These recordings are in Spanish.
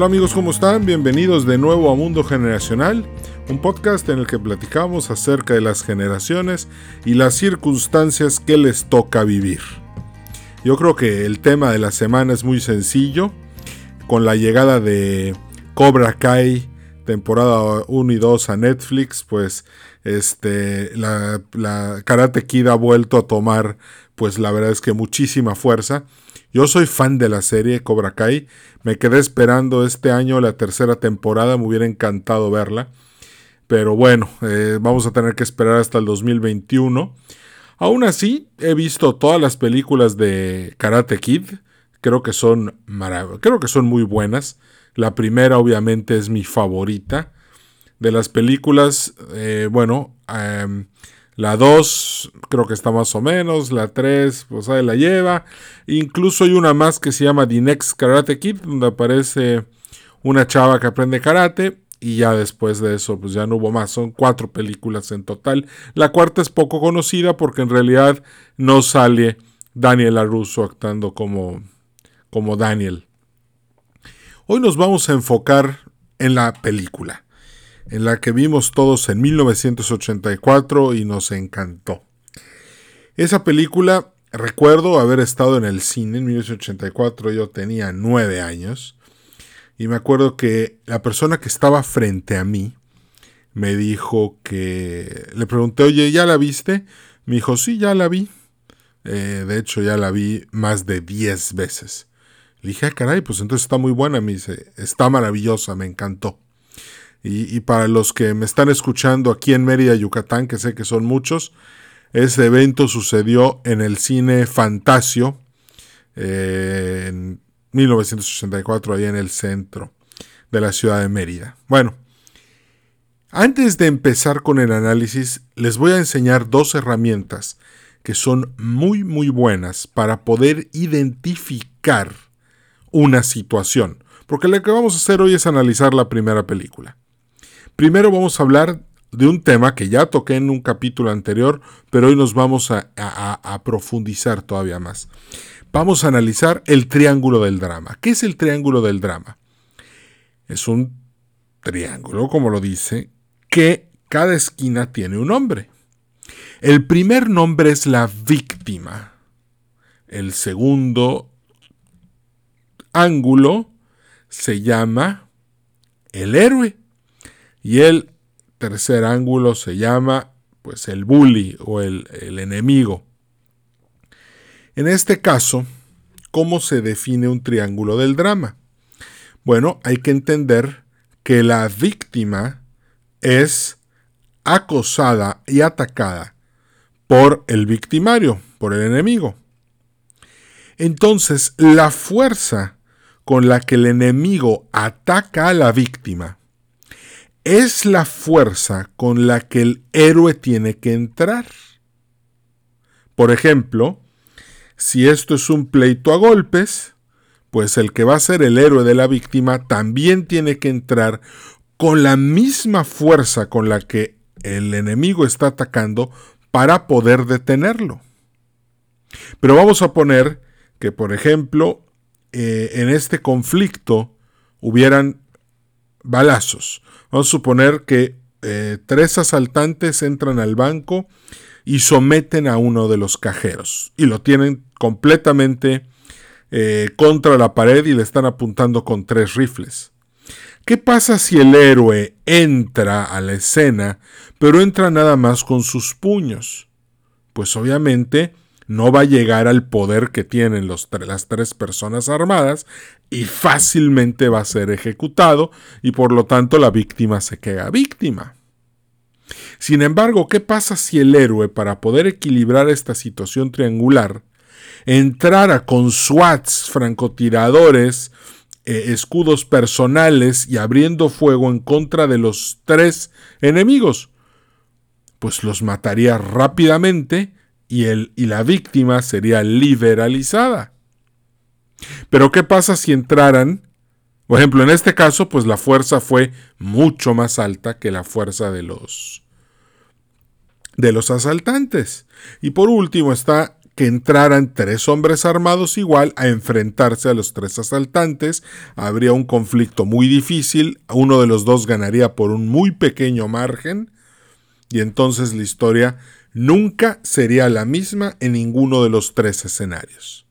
Hola amigos, ¿cómo están? Bienvenidos de nuevo a Mundo Generacional, un podcast en el que platicamos acerca de las generaciones y las circunstancias que les toca vivir. Yo creo que el tema de la semana es muy sencillo, con la llegada de Cobra Kai, temporada 1 y 2 a Netflix, pues este, la, Karate Kid ha vuelto a tomar, pues la verdad es que muchísima fuerza. Yo soy fan de la serie Cobra Kai. Me quedé esperando este año la tercera temporada. Me hubiera encantado verla. Pero bueno, eh, vamos a tener que esperar hasta el 2021. Aún así, he visto todas las películas de Karate Kid. Creo que son creo que son muy buenas. La primera, obviamente, es mi favorita. De las películas, eh, bueno, em, la 2 creo que está más o menos, la 3 pues ahí la lleva. Incluso hay una más que se llama The Next Karate Kid, donde aparece una chava que aprende karate y ya después de eso pues ya no hubo más, son cuatro películas en total. La cuarta es poco conocida porque en realidad no sale Daniel LaRusso actuando como, como Daniel. Hoy nos vamos a enfocar en la película en la que vimos todos en 1984 y nos encantó. Esa película, recuerdo haber estado en el cine en 1984, yo tenía nueve años, y me acuerdo que la persona que estaba frente a mí me dijo que, le pregunté, oye, ¿ya la viste? Me dijo, sí, ya la vi. Eh, de hecho, ya la vi más de diez veces. Le dije, ah, caray, pues entonces está muy buena. Me dice, está maravillosa, me encantó. Y, para los que me están escuchando aquí en Mérida, Yucatán, que sé que son muchos, ese evento sucedió en el cine Fantasio eh, en 1984, ahí en el centro de la ciudad de Mérida. Bueno, antes de empezar con el análisis, les voy a enseñar dos herramientas que son muy muy buenas para poder identificar una situación. Porque lo que vamos a hacer hoy es analizar la primera película. Primero vamos a hablar de un tema que ya toqué en un capítulo anterior, pero hoy nos vamos a, profundizar todavía más. Vamos a analizar el triángulo del drama. ¿Qué es el triángulo del drama? Es un triángulo, como lo dice, que cada esquina tiene un nombre. El primer nombre es la víctima. El segundo ángulo se llama el héroe. Y el tercer ángulo se llama pues el bully o el, el enemigo. En este caso, ¿cómo se define un triángulo del drama? Bueno, hay que entender que la víctima es acosada y atacada por el victimario, por el enemigo. Entonces, la fuerza con la que el enemigo ataca a la víctima es la fuerza con la que el héroe tiene que entrar. Por ejemplo, si esto es un pleito a golpes, pues el que va a ser el héroe de la víctima también tiene que entrar con la misma fuerza con la que el enemigo está atacando para poder detenerlo. Pero vamos a poner que, por ejemplo, eh, en este conflicto hubieran balazos. Vamos a suponer que eh, tres asaltantes entran al banco y someten a uno de los cajeros y lo tienen completamente eh, contra la pared y le están apuntando con tres rifles. ¿Qué pasa si el héroe entra a la escena, pero entra nada más con sus puños? Pues obviamente no va a llegar al poder que tienen los, las tres personas armadas y fácilmente va a ser ejecutado y por lo tanto la víctima se queda víctima. Sin embargo, ¿qué pasa si el héroe, para poder equilibrar esta situación triangular, entrara con SWATs, francotiradores, eh, escudos personales y abriendo fuego en contra de los tres enemigos? Pues los mataría rápidamente y, el, y la víctima sería liberalizada. Pero ¿qué pasa si entraran? Por ejemplo, en este caso, pues la fuerza fue mucho más alta que la fuerza de los de los asaltantes. Y por último está que entraran tres hombres armados igual a enfrentarse a los tres asaltantes. Habría un conflicto muy difícil, uno de los dos ganaría por un muy pequeño margen y entonces la historia nunca sería la misma en ninguno de los tres escenarios.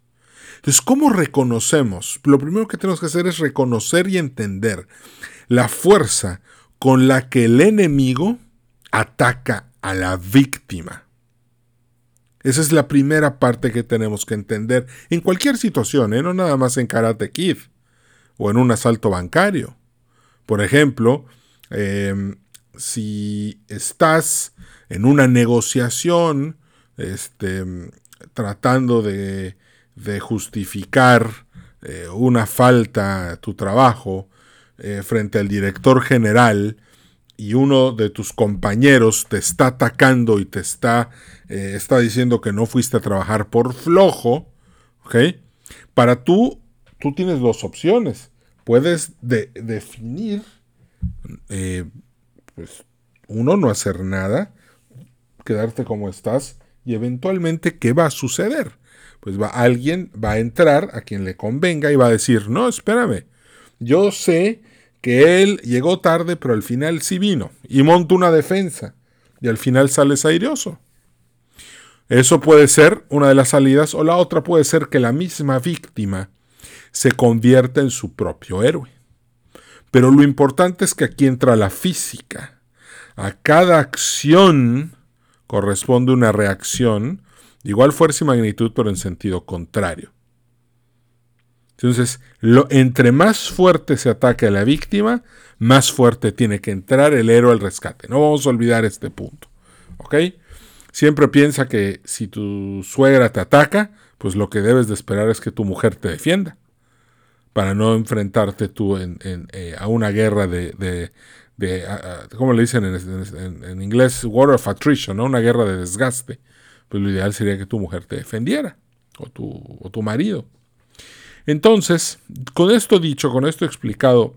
Entonces, ¿cómo reconocemos? Lo primero que tenemos que hacer es reconocer y entender la fuerza con la que el enemigo ataca a la víctima. Esa es la primera parte que tenemos que entender en cualquier situación, ¿eh? no nada más en Karate Kid o en un asalto bancario. Por ejemplo, em, si estás en una negociación este, tratando de, justificar eh, una falta a tu trabajo eh, frente al director general, y uno de tus compañeros te está atacando y te está, eh, está diciendo que no fuiste a trabajar por flojo, ¿ok? Para tú, tú tienes dos opciones. Puedes definir, pues, uno, no hacer nada, quedarte como estás y eventualmente, ¿qué va a suceder? Pues va, alguien va a entrar a quien le convenga y va a decir, no, espérame, yo sé que él llegó tarde, pero al final sí vino y monta una defensa y al final sales airioso. Eso puede ser una de las salidas o la otra puede ser que la misma víctima se convierta en su propio héroe. Pero lo importante es que aquí entra la física. A cada acción corresponde una reacción de igual fuerza y magnitud, pero en sentido contrario. Entonces, entre más fuerte se ataque a la víctima, más fuerte tiene que entrar el héroe al rescate. No vamos a olvidar este punto. ¿Ok? Siempre piensa que si tu suegra te ataca, pues lo que debes de esperar es que tu mujer te defienda. Para no enfrentarte tú eh, a una guerra de, ¿cómo le dicen en, inglés? War of attrition, ¿no? Una guerra de desgaste. Pues lo ideal sería que tu mujer te defendiera, o tu, o tu marido. Entonces, con esto dicho, con esto explicado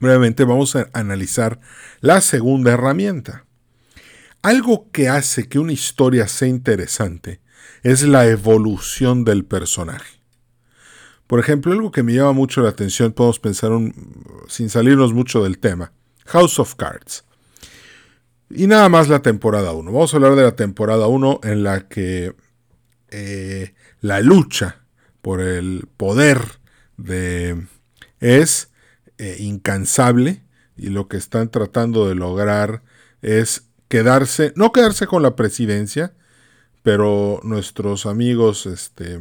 brevemente, vamos a analizar la segunda herramienta. Algo que hace que una historia sea interesante es la evolución del personaje. Por ejemplo, algo que me llama mucho la atención, podemos pensar sin salirnos mucho del tema, House of Cards. Y nada más la temporada 1. Vamos a hablar de la temporada 1 en la que eh, la lucha por el poder de es eh, incansable y lo que están tratando de lograr es quedarse, no quedarse con la presidencia, pero nuestros amigos este,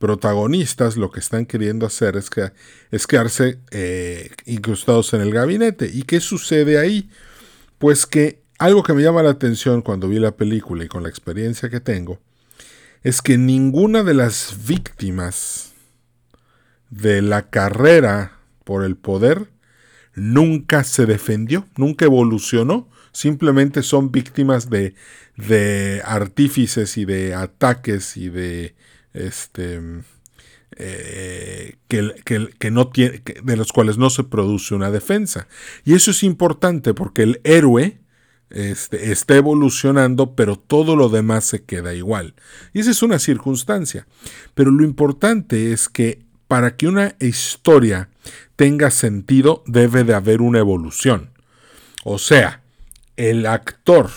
protagonistas lo que están queriendo hacer es, que, es quedarse eh, incrustados en el gabinete. ¿Y qué sucede ahí? Pues que algo que me llama la atención cuando vi la película y con la experiencia que tengo, es que ninguna de las víctimas de la carrera por el poder nunca se defendió, nunca evolucionó, simplemente son víctimas de, de artífices y de ataques y de este eh, que, no tiene, de los cuales no se produce una defensa. Y eso es importante porque el héroe este, está evolucionando, pero todo lo demás se queda igual. Y esa es una circunstancia. Pero lo importante es que para que una historia tenga sentido debe de haber una evolución. O sea, el actor,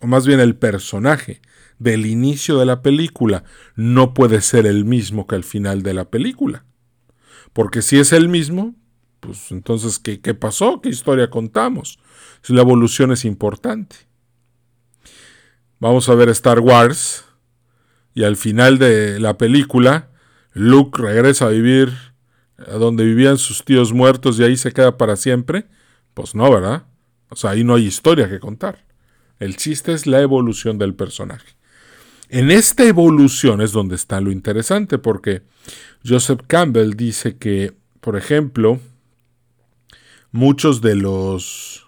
o más bien el personaje del inicio de la película, no puede ser el mismo que al final de la película. Porque si es el mismo, pues entonces, ¿qué, qué pasó? ¿Qué historia contamos? la evolución es importante. Vamos a ver Star Wars y al final de la película Luke regresa a vivir a donde vivían sus tíos muertos y ahí se queda para siempre. Pues no, ¿verdad? O sea, ahí no hay historia que contar. El chiste es la evolución del personaje. En esta evolución es donde está lo interesante, porque Joseph Campbell dice que, por ejemplo, muchos de los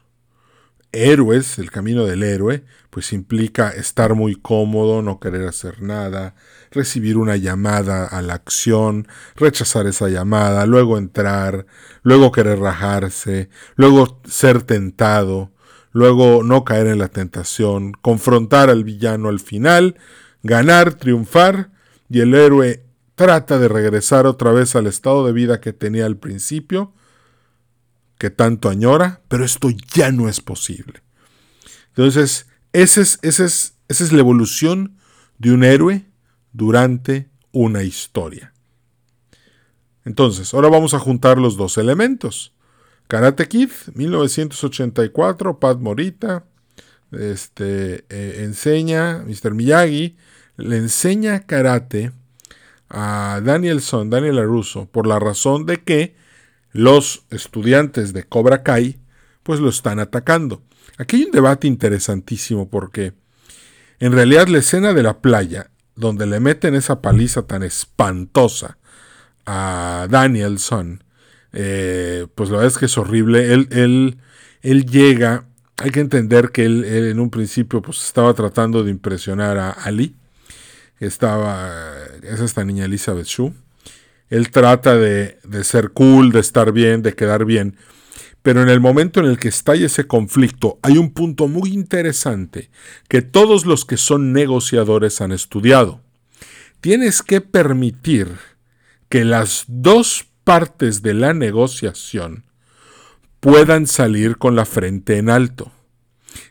héroes, el camino del héroe, pues implica estar muy cómodo, no querer hacer nada, recibir una llamada a la acción, rechazar esa llamada, luego entrar, luego querer rajarse, luego ser tentado, luego no caer en la tentación, confrontar al villano al final, ganar, triunfar, y el héroe trata de regresar otra vez al estado de vida que tenía al principio, que tanto añora, pero esto ya no es posible. Entonces, esa es, es, es la evolución de un héroe durante una historia. Entonces, ahora vamos a juntar los dos elementos. Karate Kid, 1984, Pat Morita, este, eh, enseña, Mr. Miyagi, le enseña karate a Danielson, Daniel Aruso, por la razón de que los estudiantes de Cobra Kai pues lo están atacando. Aquí hay un debate interesantísimo porque en realidad la escena de la playa, donde le meten esa paliza tan espantosa a Danielson, eh, pues la verdad es que es horrible. Él, él, él llega, hay que entender que él, en un principio pues estaba tratando de impresionar a Ali, estaba, es esta niña Elizabeth Shue. Él trata de, de ser cool, de estar bien, de quedar bien. Pero en el momento en el que estalla ese conflicto, hay un punto muy interesante que todos los que son negociadores han estudiado. Tienes que permitir que las dos partes de la negociación puedan salir con la frente en alto.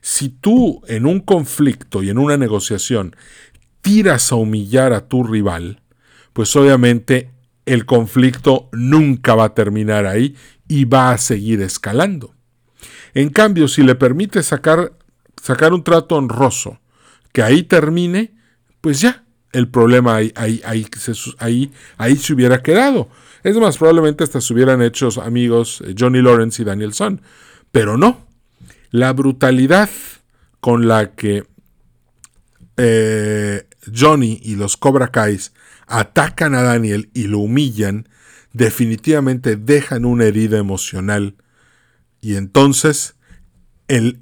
Si tú en un conflicto y en una negociación tiras a humillar a tu rival, pues obviamente el conflicto nunca va a terminar ahí y va a seguir escalando. En cambio, si le permites sacar, sacar un trato honroso, que ahí termine, pues ya, el problema ahí, ahí, ahí, se, ahí, se hubiera quedado. Es más, probablemente hasta se hubieran hecho amigos eh, Johnny Lawrence y Daniel Son. Pero no. La brutalidad con la que eh, Johnny y los Cobra Kais atacan a Daniel y lo humillan, definitivamente dejan una herida emocional. Y entonces el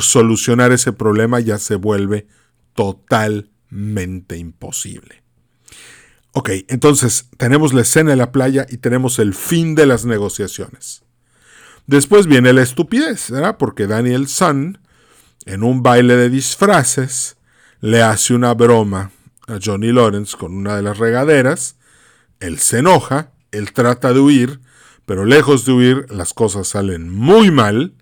solucionar ese problema ya se vuelve imposible. Ok, entonces tenemos la escena en la playa y tenemos el fin de las negociaciones. Después viene la estupidez, ¿verdad? Porque Daniel Sun, en un baile de disfraces, le hace una broma a Johnny Lawrence con una de las regaderas, él se enoja, él trata de huir, pero lejos de huir las cosas salen muy mal,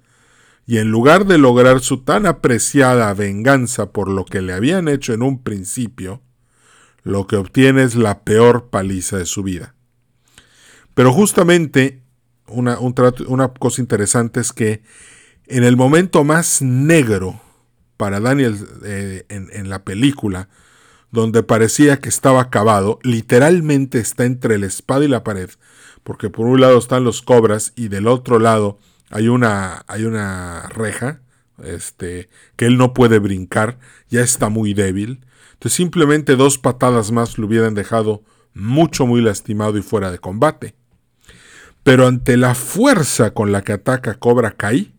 y en lugar de lograr su tan apreciada venganza por lo que le habían hecho en un principio, lo que obtiene es la peor paliza de su vida. Pero justamente una, una cosa interesante es que en el momento más negro para Daniel eh, en, la película, donde parecía que estaba acabado, literalmente está entre la espada y la pared, porque por un lado están los cobras y del otro lado hay una, hay una reja este, que él no puede brincar, ya está muy débil. Entonces simplemente dos patadas más lo hubieran dejado mucho, muy lastimado y fuera de combate. Pero ante la fuerza con la que ataca Cobra Kai,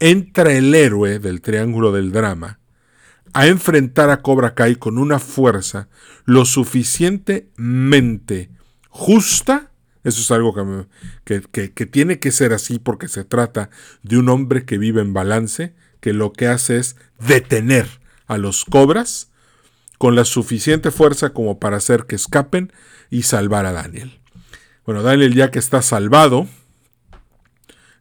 entra el héroe del Triángulo del Drama a enfrentar a Cobra Kai con una fuerza lo suficientemente justa, eso es algo que, que, tiene que ser así porque se trata de un hombre que vive en balance, que lo que hace es detener a los cobras con la suficiente fuerza como para hacer que escapen y salvar a Daniel. Bueno, Daniel ya que está salvado,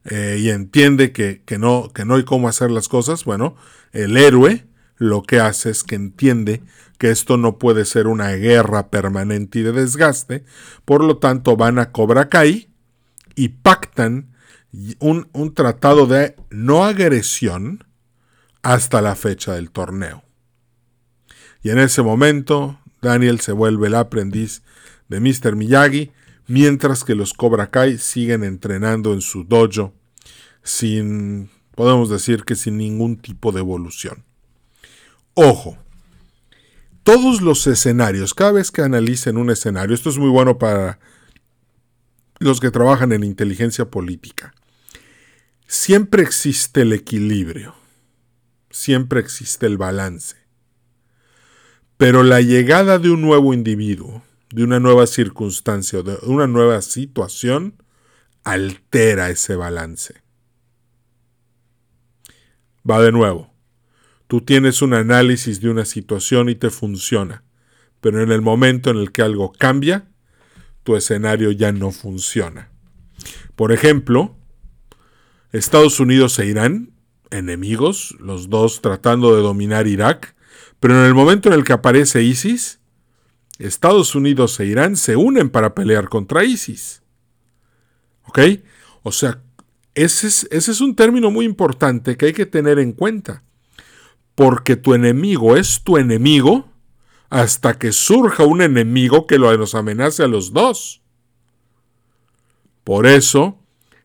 eh, y entiende que, no, que no hay cómo hacer las cosas, bueno, el héroe lo que hace es que entiende que esto no puede ser una guerra permanente y de desgaste, por lo tanto van a Cobra Kai y pactan un, un tratado de no agresión hasta la fecha del torneo. Y en ese momento Daniel se vuelve el aprendiz de Mr. Miyagi mientras que los Cobra Kai siguen entrenando en su dojo sin, podemos decir que sin ningún tipo de evolución. Ojo, todos los escenarios, cada vez que analicen un escenario, esto es muy bueno para los que trabajan en inteligencia política, siempre existe el equilibrio, siempre existe el balance. Pero la llegada de un nuevo individuo, de una nueva circunstancia o de una nueva situación altera ese balance. Va de nuevo. Tú tienes un análisis de una situación y te funciona, pero en el momento en el que algo cambia, tu escenario ya no funciona. Por ejemplo, Estados Unidos e Irán, enemigos, los dos tratando de dominar Irak, pero en el momento en el que aparece ISIS, Estados Unidos e Irán se unen para pelear contra ISIS. ¿Ok? O sea, ese es, ese es un término muy importante que hay que tener en cuenta. Porque tu enemigo es tu enemigo hasta que surja un enemigo que lo nos amenace a los dos. Por eso,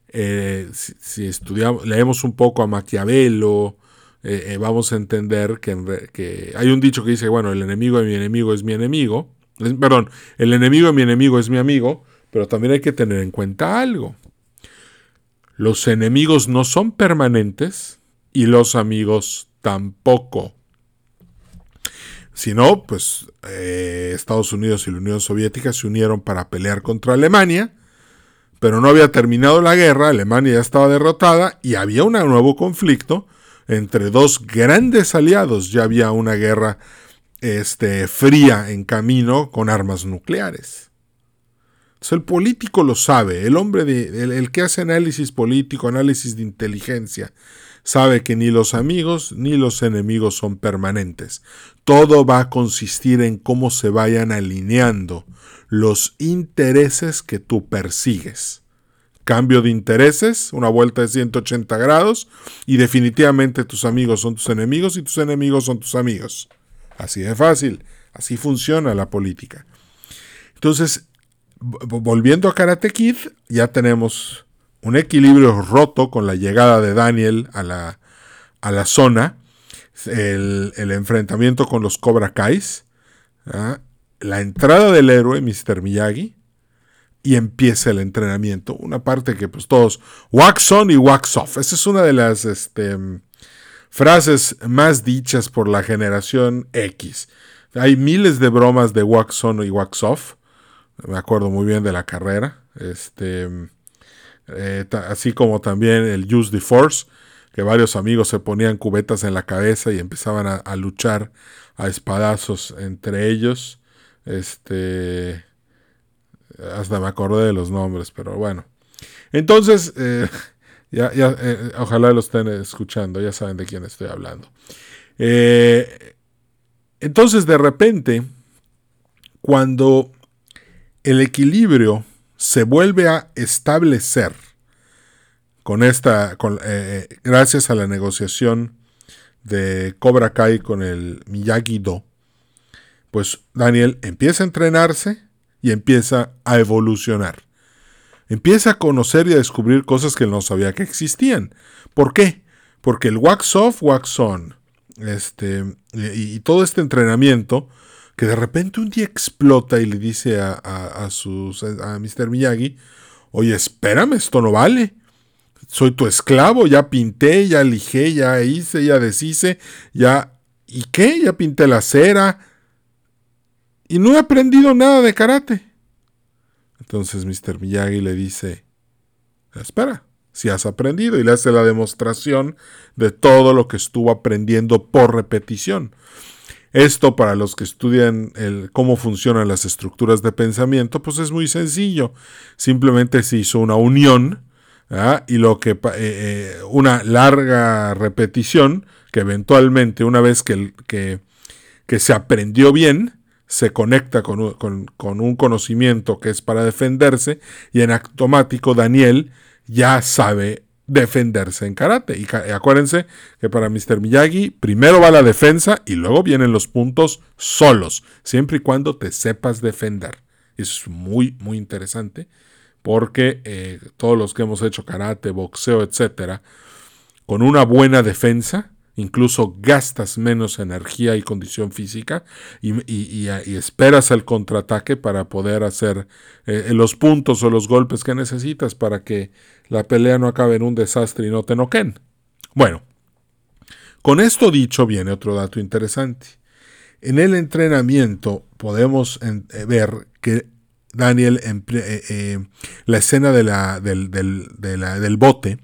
eh, si, estudiamos, leemos un poco a Maquiavelo, eh, eh, vamos a entender que, que, hay un dicho que dice, bueno, el enemigo de mi enemigo es mi enemigo. perdón, el enemigo de mi enemigo es mi amigo, pero también hay que tener en cuenta algo. Los enemigos no son permanentes y los amigos tampoco. Si no, pues eh, Estados Unidos y la Unión Soviética se unieron para pelear contra Alemania, pero no había terminado la guerra, Alemania ya estaba derrotada y había un nuevo conflicto entre dos grandes aliados, ya había una guerra este, fría en camino con armas nucleares el político lo sabe, el hombre de, el, que hace análisis político, análisis de inteligencia, sabe que ni los amigos ni los enemigos son permanentes. Todo va a consistir en cómo se vayan alineando los intereses que tú persigues. Cambio de intereses, una vuelta de 180 grados, y definitivamente tus amigos son tus enemigos y tus enemigos son tus amigos. Así de fácil, así funciona la política. Entonces, volviendo a Karate Kid, ya tenemos un equilibrio roto con la llegada de Daniel a la, a la zona, el, enfrentamiento con los Cobra Kais, ¿ah? la entrada del héroe, Mr. Miyagi, y empieza el entrenamiento. Una parte que pues todos, wax on y wax off. Esa es una de las este, frases más dichas por la generación X. Hay miles de bromas de wax on y wax off me acuerdo muy bien de la carrera, este, eh, así como también el Use the Force, que varios amigos se ponían cubetas en la cabeza y empezaban a, luchar a espadazos entre ellos, este, hasta me acordé de los nombres, pero bueno. Entonces, eh, ya, eh, ojalá lo estén escuchando, ya saben de quién estoy hablando. entonces, de repente, cuando el equilibrio se vuelve a establecer con esta, con, eh, gracias a la negociación de Cobra Kai con el Miyagi-Do, pues Daniel empieza a entrenarse y empieza a evolucionar. Empieza a conocer y a descubrir cosas que no sabía que existían. ¿Por qué? Porque el wax off, wax on, este, y todo este entrenamiento que de repente un día explota y le dice a, a, sus, a Mr. Miyagi, oye, espérame, esto no vale. Soy tu esclavo, ya pinté, ya lijé, ya hice, ya deshice, ya... ¿Y qué? Ya pinté la cera. Y no he aprendido nada de karate. Entonces Mr. Miyagi le dice, espera, si has aprendido y le hace la demostración de todo lo que estuvo aprendiendo por repetición. Esto para los que estudian el, cómo funcionan las estructuras de pensamiento, pues es muy sencillo. Simplemente se hizo una unión ¿ah? y lo que eh, eh, una larga repetición que eventualmente una vez que, que, se aprendió bien, se conecta con, con, con, un conocimiento que es para defenderse y en automático Daniel ya sabe defenderse en karate. Y acuérdense que para Mr. Miyagi primero va la defensa y luego vienen los puntos solos, siempre y cuando te sepas defender. Eso es muy, muy interesante porque eh, todos los que hemos hecho karate, boxeo, etcétera, con una buena defensa, incluso gastas menos energía y condición física y, esperas el contraataque para poder hacer eh, los puntos o los golpes que necesitas para que la pelea no acabe en un desastre y no te noquen. Bueno, con esto dicho viene otro dato interesante. En el entrenamiento podemos eh, ver que Daniel, eh, la escena de la, del bote,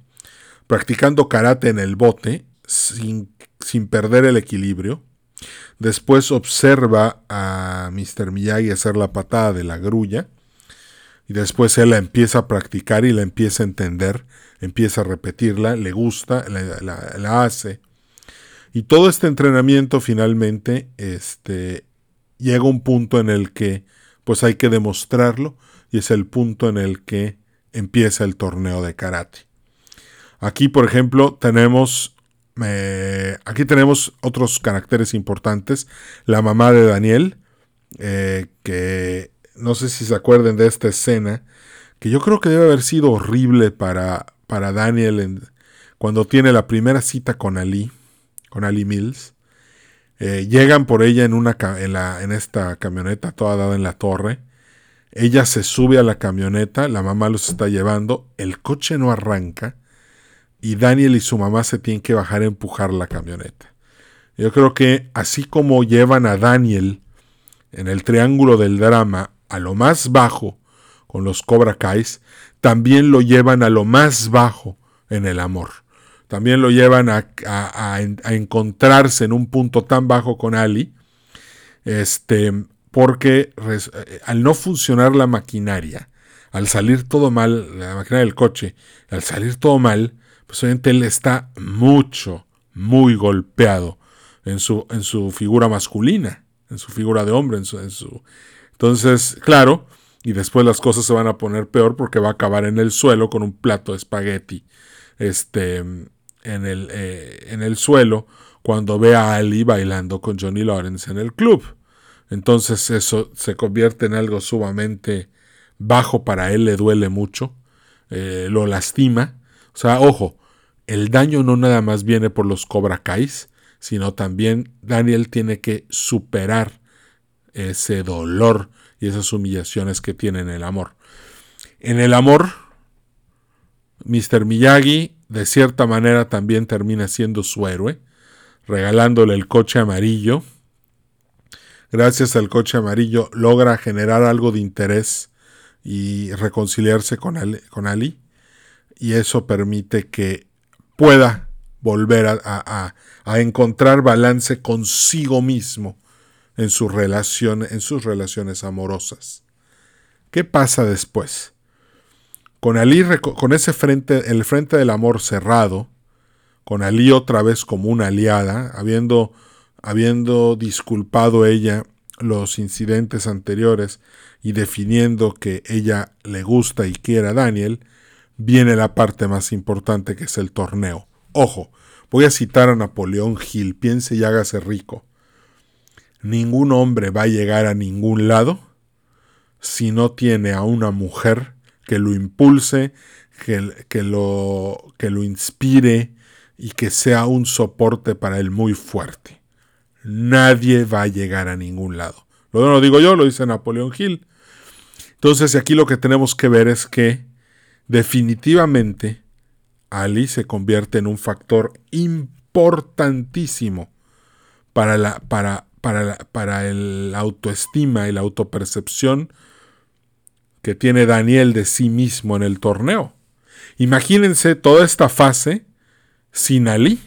practicando karate en el bote, sin, sin perder el equilibrio. Después observa a Mr. Miyagi hacer la patada de la grulla. Y después él la empieza a practicar y la empieza a entender, empieza a repetirla, le gusta, la, hace. Y todo este entrenamiento finalmente este, llega un punto en el que pues hay que demostrarlo y es el punto en el que empieza el torneo de karate. Aquí, por ejemplo, tenemos eh, aquí tenemos otros caracteres importantes. La mamá de Daniel, eh, que no sé si se acuerden de esta escena, que yo creo que debe haber sido horrible para, para Daniel cuando tiene la primera cita con Ali, con Ali Mills. Eh, llegan por ella en, una, en, la, en esta camioneta toda dada en la torre. Ella se sube a la camioneta, la mamá los está llevando, el coche no arranca y Daniel y su mamá se tienen que bajar a empujar la camioneta. Yo creo que así como llevan a Daniel en el triángulo del drama a lo más bajo con los Cobra Kais, también lo llevan a lo más bajo en el amor. También lo llevan a, encontrarse en un punto tan bajo con Ali, este, porque eh, al no funcionar la maquinaria, al salir todo mal, la maquinaria del coche, al salir todo mal, pues obviamente él está mucho, muy golpeado en su, en su figura masculina, en su figura de hombre, en su, en su... Entonces, claro, y después las cosas se van a poner peor porque va a acabar en el suelo con un plato de espagueti este, en, el, eh, en el suelo cuando ve a Ali bailando con Johnny Lawrence en el club. Entonces eso se convierte en algo sumamente bajo para él, le duele mucho, eh, lo lastima. O sea, ojo, el daño no nada más viene por los Cobra Kais, sino también Daniel tiene que superar ese dolor y esas humillaciones que tiene en el amor. En el amor, Mr. Miyagi de cierta manera también termina siendo su héroe, regalándole el coche amarillo. Gracias al coche amarillo logra generar algo de interés y reconciliarse con Ali, y eso permite que pueda volver a, encontrar balance consigo mismo en, en sus relaciones amorosas. ¿Qué pasa después? Con Ali, con ese frente, el frente del amor cerrado, con Ali otra vez como una aliada, habiendo, habiendo disculpado ella los incidentes anteriores y definiendo que ella le gusta y quiere a Daniel, viene la parte más importante que es el torneo. Ojo, voy a citar a Napoleón Gil, piense y hágase rico. Ningún hombre va a llegar a ningún lado si no tiene a una mujer que lo impulse, que, que, lo, que lo inspire y que sea un soporte para él muy fuerte. Nadie va a llegar a ningún lado. Lo no lo digo yo, lo dice Napoleón Hill. Entonces aquí lo que tenemos que ver es que definitivamente Ali se convierte en un factor importantísimo para la, para, para, para el autoestima y la autopercepción que tiene Daniel de sí mismo en el torneo. Imagínense toda esta fase sin Ali.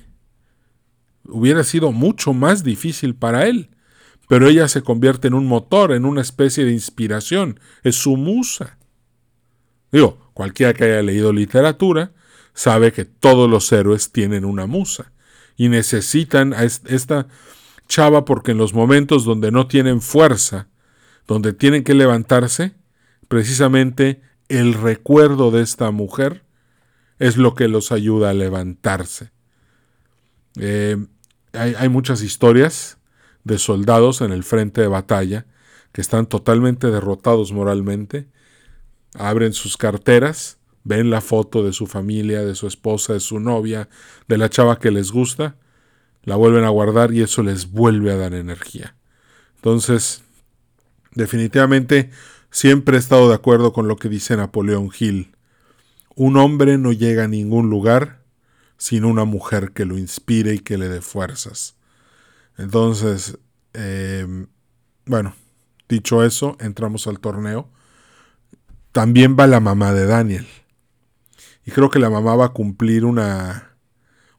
Hubiera sido mucho más difícil para él, pero ella se convierte en un motor, en una especie de inspiración, es su musa. Digo, Cualquiera que haya leído literatura sabe que todos los héroes tienen una musa y necesitan a esta chava porque en los momentos donde no tienen fuerza, donde tienen que levantarse, precisamente el recuerdo de esta mujer es lo que los ayuda a levantarse. Eh, hay, hay muchas historias de soldados en el frente de batalla que están totalmente derrotados moralmente abren sus carteras, ven la foto de su familia, de su esposa, de su novia, de la chava que les gusta, la vuelven a guardar y eso les vuelve a dar energía. Entonces, definitivamente siempre he estado de acuerdo con lo que dice Napoleón Hill. Un hombre no llega a ningún lugar sin una mujer que lo inspire y que le dé fuerzas. Entonces, eh, bueno, dicho eso, entramos al torneo también va la mamá de Daniel. Y creo que la mamá va a cumplir una,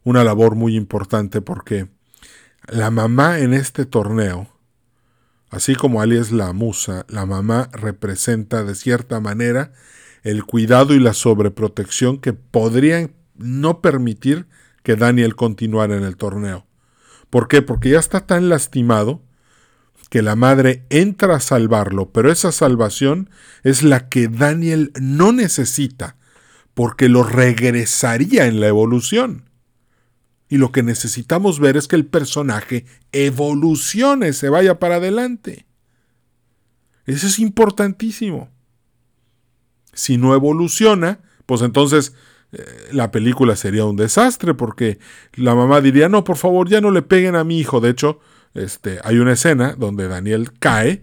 una labor muy importante porque La mamá en este torneo, así como Ali es la musa, la mamá representa de cierta manera el cuidado y la sobreprotección que podrían no permitir que Daniel continuara en el torneo. ¿Por qué? Porque ya está tan lastimado que la madre entra a salvarlo, pero esa salvación es la que Daniel no necesita, porque lo regresaría en la evolución. Y lo que necesitamos ver es que el personaje evolucione, se vaya para adelante. Eso es importantísimo. Si no evoluciona, pues entonces eh, la película sería un desastre porque la mamá diría, no, por favor, ya no le peguen a mi hijo. De hecho, este, hay una escena donde Daniel cae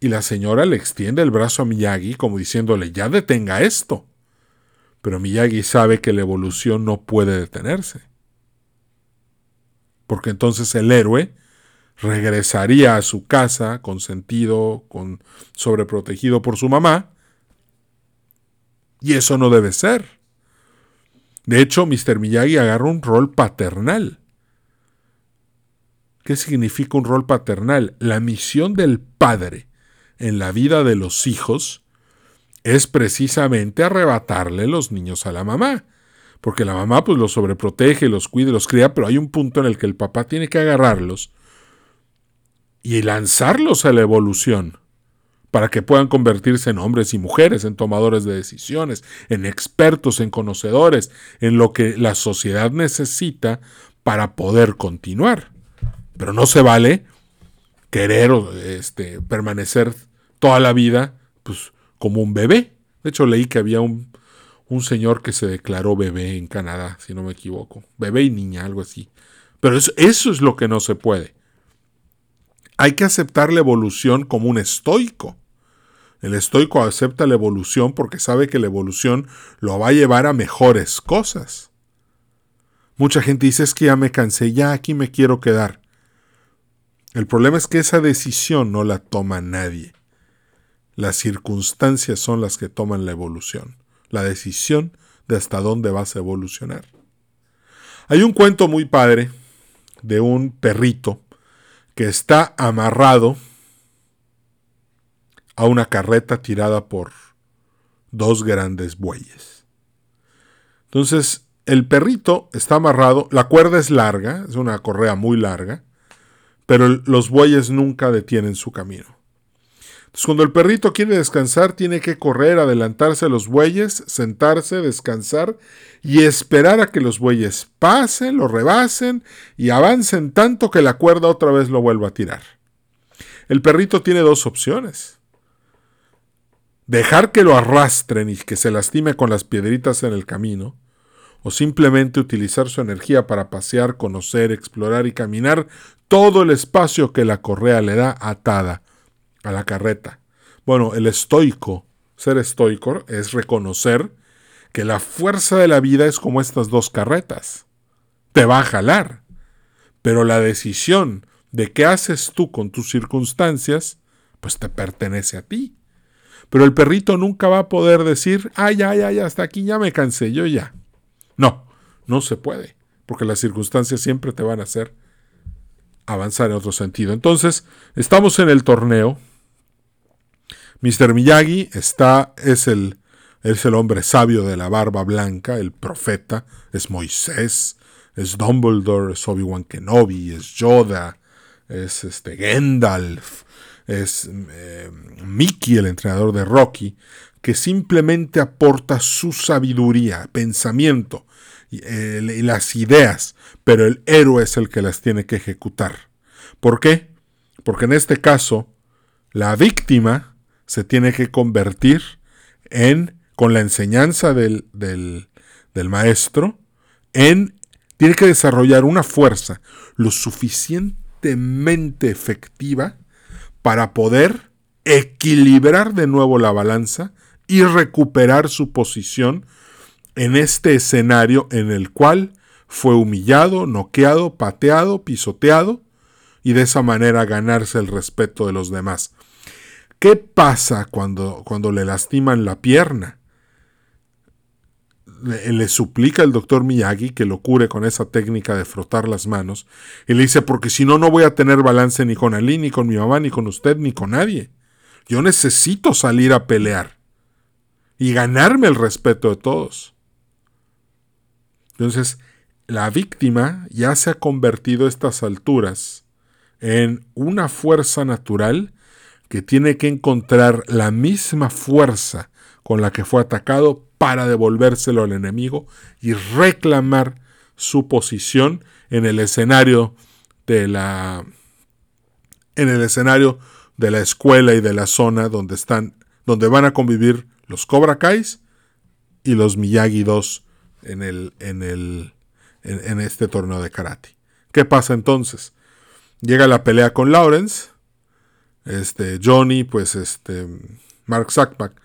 y la señora le extiende el brazo a Miyagi como diciéndole, ya detenga esto. Pero Miyagi sabe que la evolución no puede detenerse. Porque entonces el héroe regresaría a su casa consentido, con sobreprotegido por su mamá, y eso no debe ser. De hecho, Mr. Miyagi agarra un rol paternal. ¿Qué significa un rol paternal? La misión del padre en la vida de los hijos es precisamente arrebatarle los niños a la mamá. Porque la mamá pues los sobreprotege, los cuida, los cría, pero hay un punto en el que el papá tiene que agarrarlos y lanzarlos a la evolución para que puedan convertirse en hombres y mujeres, en tomadores de decisiones, en expertos, en conocedores, en lo que la sociedad necesita para poder continuar. Pero no se vale querer este, permanecer toda la vida pues, como un bebé. De hecho, leí que había un, un señor que se declaró bebé en Canadá, si no me equivoco. Bebé y niña, algo así. Pero eso, es lo que no se puede. Hay que aceptar la evolución como un estoico. El estoico acepta la evolución porque sabe que la evolución lo va a llevar a mejores cosas. Mucha gente dice es que ya me cansé, ya aquí me quiero quedar. El problema es que esa decisión no la toma nadie. Las circunstancias son las que toman la evolución, la decisión de hasta dónde vas a evolucionar. Hay un cuento muy padre de un perrito que está amarrado a una carreta tirada por dos grandes bueyes. Entonces, el perrito está amarrado, la cuerda es larga, es una correa muy larga, pero los bueyes nunca detienen su camino. Cuando el perrito quiere descansar, tiene que correr, adelantarse a los bueyes, sentarse, descansar y esperar a que los bueyes pasen, lo rebasen y avancen tanto que la cuerda otra vez lo vuelva a tirar. El perrito tiene dos opciones dejar que lo arrastren y que se lastime con las piedritas en el camino, o simplemente utilizar su energía para pasear, conocer, explorar y caminar todo el espacio que la correa le da atada a la carreta. Bueno, el estoico, ser estoico, es reconocer que la fuerza de la vida es como estas dos carretas. Te va a jalar, pero la decisión de qué haces tú con tus circunstancias, pues te pertenece a ti. Pero el perrito nunca va a poder decir, ay, ya, ya, hasta aquí ya me cansé, yo ya. No, no se puede, porque las circunstancias siempre te van a hacer avanzar en otro sentido. Entonces, estamos en el torneo. Mr. Miyagi está, es el, es el hombre sabio de la barba blanca, el profeta, es Moisés, es Dumbledore, es Obi-Wan Kenobi, es Yoda, es este Gandalf, es eh, Mickey, el entrenador de Rocky, que simplemente aporta su sabiduría, pensamiento eh, y, las ideas, pero el héroe es el que las tiene que ejecutar. ¿Por qué? Porque en este caso, la víctima se tiene que convertir en, con la enseñanza del, del, maestro, en, tiene que desarrollar una fuerza lo suficientemente efectiva para poder equilibrar de nuevo la balanza y recuperar su posición en este escenario en el cual fue humillado, noqueado, pateado, pisoteado y de esa manera ganarse el respeto de los demás. ¿Qué pasa cuando, cuando le lastiman la pierna? le, suplica al doctor Miyagi que lo cure con esa técnica de frotar las manos. Y le dice, porque si no, no voy a tener balance ni con Ali, ni con mi mamá, ni con usted, ni con nadie. Yo necesito salir a pelear y ganarme el respeto de todos. Entonces, la víctima ya se ha convertido a estas alturas en una fuerza natural que tiene que encontrar la misma fuerza con la que fue atacado para devolvérselo al enemigo y reclamar su posición en el escenario de la en el escenario de la escuela y de la zona donde están donde van a convivir los Cobra Kais y los Miyagi 2 en el en el en, este torneo de karate. ¿Qué pasa entonces? Llega la pelea con Lawrence. Este, Johnny, pues este, Mark Sackback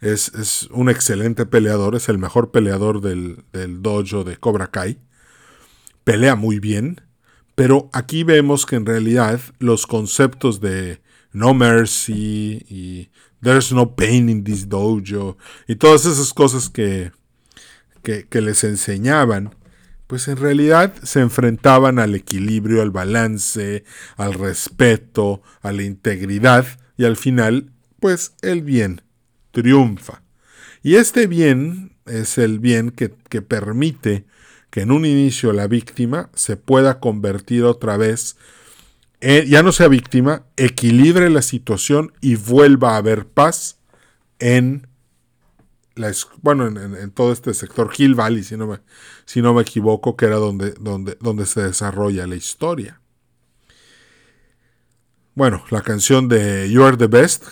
es, un excelente peleador, es el mejor peleador del, del dojo de Cobra Kai. Pelea muy bien, pero aquí vemos que en realidad los conceptos de no mercy y there's no pain in this dojo y todas esas cosas que, que, que les enseñaban, pues en realidad se enfrentaban al equilibrio, al balance, al respeto, a la integridad y al final, pues el bien triunfa. Y este bien es el bien que, permite que en un inicio la víctima se pueda convertir otra vez, ya no sea víctima, equilibre la situación y vuelva a haber paz en la, bueno, en, todo este sector Hill Valley, si no me, si no me equivoco, que era donde, donde, donde se desarrolla la historia. Bueno, la canción de You Are the Best,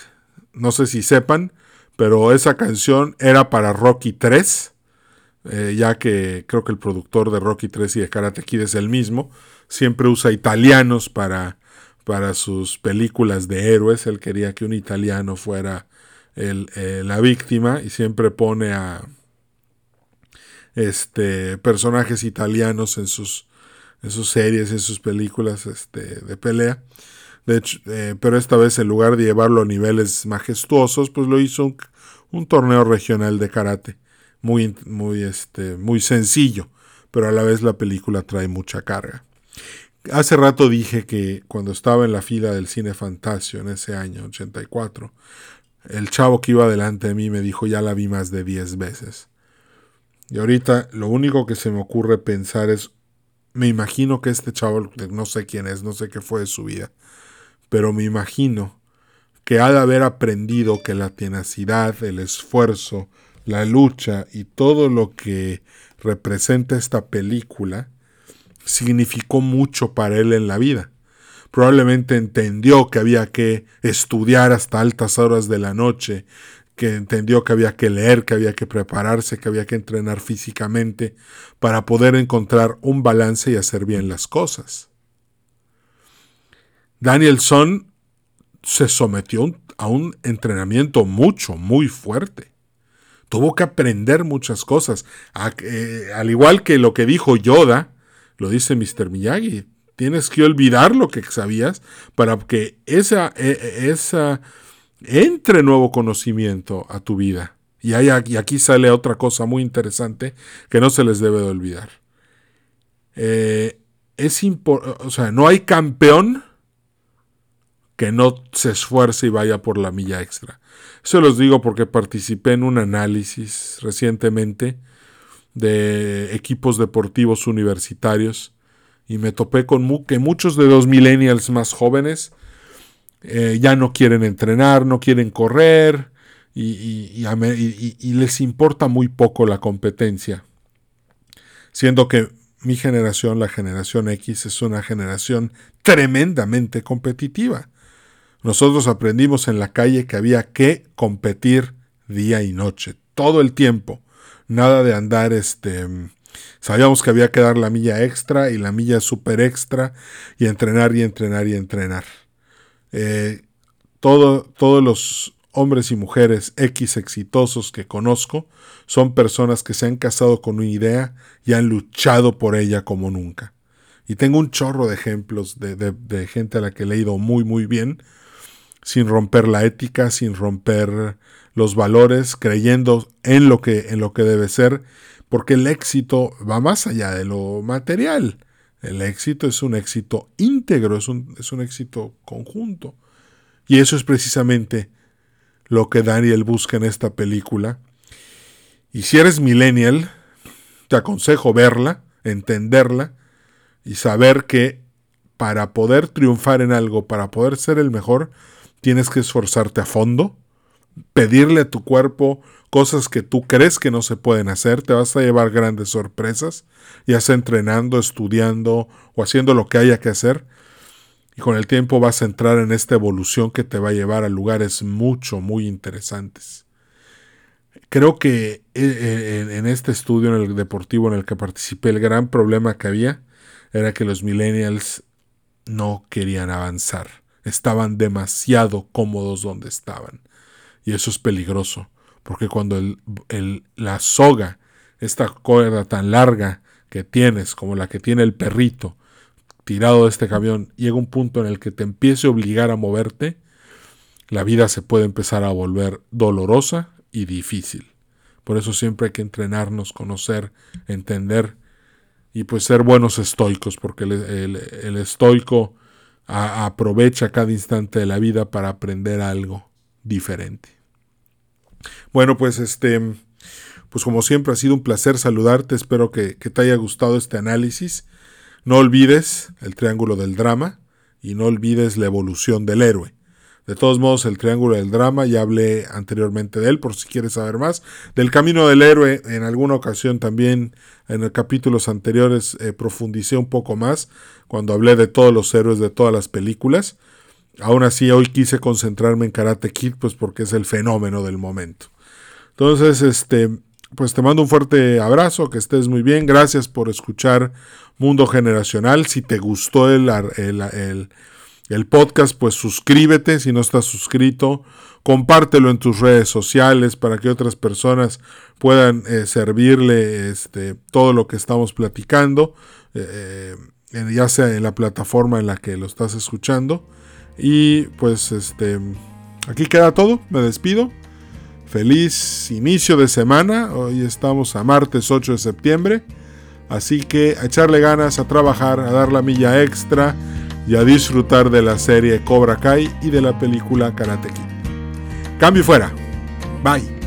no sé si sepan, pero esa canción era para Rocky 3, eh, ya que creo que el productor de Rocky 3 y de Karate Kid es el mismo, siempre usa italianos para, para sus películas de héroes, él quería que un italiano fuera el, eh, la víctima y siempre pone a este, personajes italianos en sus, en sus series, en sus películas este, de pelea. De hecho, eh, pero esta vez en lugar de llevarlo a niveles majestuosos, pues lo hizo un, un torneo regional de karate. Muy, muy, este, muy sencillo, pero a la vez la película trae mucha carga. Hace rato dije que cuando estaba en la fila del cine Fantasio en ese año, 84, el chavo que iba delante de mí me dijo ya la vi más de 10 veces. Y ahorita lo único que se me ocurre pensar es, me imagino que este chavo, no sé quién es, no sé qué fue de su vida, pero me imagino que ha de haber aprendido que la tenacidad, el esfuerzo, la lucha y todo lo que representa esta película significó mucho para él en la vida. Probablemente entendió que había que estudiar hasta altas horas de la noche, que entendió que había que leer, que había que prepararse, que había que entrenar físicamente para poder encontrar un balance y hacer bien las cosas. Danielson se sometió a un entrenamiento mucho, muy fuerte. Tuvo que aprender muchas cosas. Eh, al igual que lo que dijo Yoda, lo dice Mr. Miyagi. Tienes que olvidar lo que sabías para que esa, e, e, esa entre nuevo conocimiento a tu vida. Y, aquí sale otra cosa muy interesante que no se les debe de olvidar. Eh, es o sea, no hay campeón que no se esfuerce y vaya por la milla extra. Eso los digo porque participé en un análisis recientemente de equipos deportivos universitarios y me topé con que muchos de los millennials más jóvenes eh, ya no quieren entrenar, no quieren correr y, y, les importa muy poco la competencia. Siendo que mi generación, la generación X, es una generación tremendamente competitiva. Nosotros aprendimos en la calle que había que competir día y noche, todo el tiempo. Nada de andar este sabíamos que había que dar la milla extra y la milla super extra y entrenar y entrenar y entrenar. Eh, todo, todos los hombres y mujeres X exitosos que conozco son personas que se han casado con una idea y han luchado por ella como nunca. Y tengo un chorro de ejemplos de, gente a la que he leído muy muy bien, sin romper la ética, sin romper los valores, creyendo en lo que, en lo que debe ser, porque el éxito va más allá de lo material. El éxito es un éxito íntegro, es un, es un éxito conjunto. Y eso es precisamente lo que Daniel busca en esta película. Y si eres millennial, te aconsejo verla, entenderla y saber que para poder triunfar en algo, para poder ser el mejor, tienes que esforzarte a fondo, pedirle a tu cuerpo cosas que tú crees que no se pueden hacer, te vas a llevar grandes sorpresas, ya sea entrenando, estudiando o haciendo lo que haya que hacer. Y con el tiempo vas a entrar en esta evolución que te va a llevar a lugares mucho, muy interesantes. Creo que eh, eh, en este estudio en el deportivo en el que participé, el gran problema que había era que los millennials no querían avanzar. Estaban demasiado cómodos donde estaban. Y eso es peligroso, porque cuando el, la soga, esta cuerda tan larga que tienes, como la que tiene el perrito, tirado de este camión, llega un punto en el que te empiece a obligar a moverte, la vida se puede empezar a volver dolorosa y difícil. Por eso siempre hay que entrenarnos, conocer, entender y pues ser buenos estoicos, porque el, estoico aprovecha cada instante de la vida para aprender algo diferente. Bueno, pues este, pues como siempre ha sido un placer saludarte, espero que, te haya gustado este análisis. No olvides el triángulo del drama y no olvides la evolución del héroe. De todos modos, el Triángulo del Drama, ya hablé anteriormente de él, por si quieres saber más. Del Camino del Héroe, en alguna ocasión también, en los capítulos anteriores, eh, profundicé un poco más cuando hablé de todos los héroes de todas las películas. Aún así, hoy quise concentrarme en Karate Kid, pues porque es el fenómeno del momento. Entonces, este, pues te mando un fuerte abrazo, que estés muy bien. Gracias por escuchar Mundo Generacional. Si te gustó el, el el podcast, pues suscríbete si no estás suscrito, compártelo en tus redes sociales para que otras personas puedan eh, servirle este, todo lo que estamos platicando, eh, eh, ya sea en la plataforma en la que lo estás escuchando. Y pues este, aquí queda todo, me despido. Feliz inicio de semana, hoy estamos a martes 8 de septiembre, así que a echarle ganas, a trabajar, a dar la milla extra y a disfrutar de la serie Cobra Kai y de la película Karate Kid. Cambio fuera. Bye.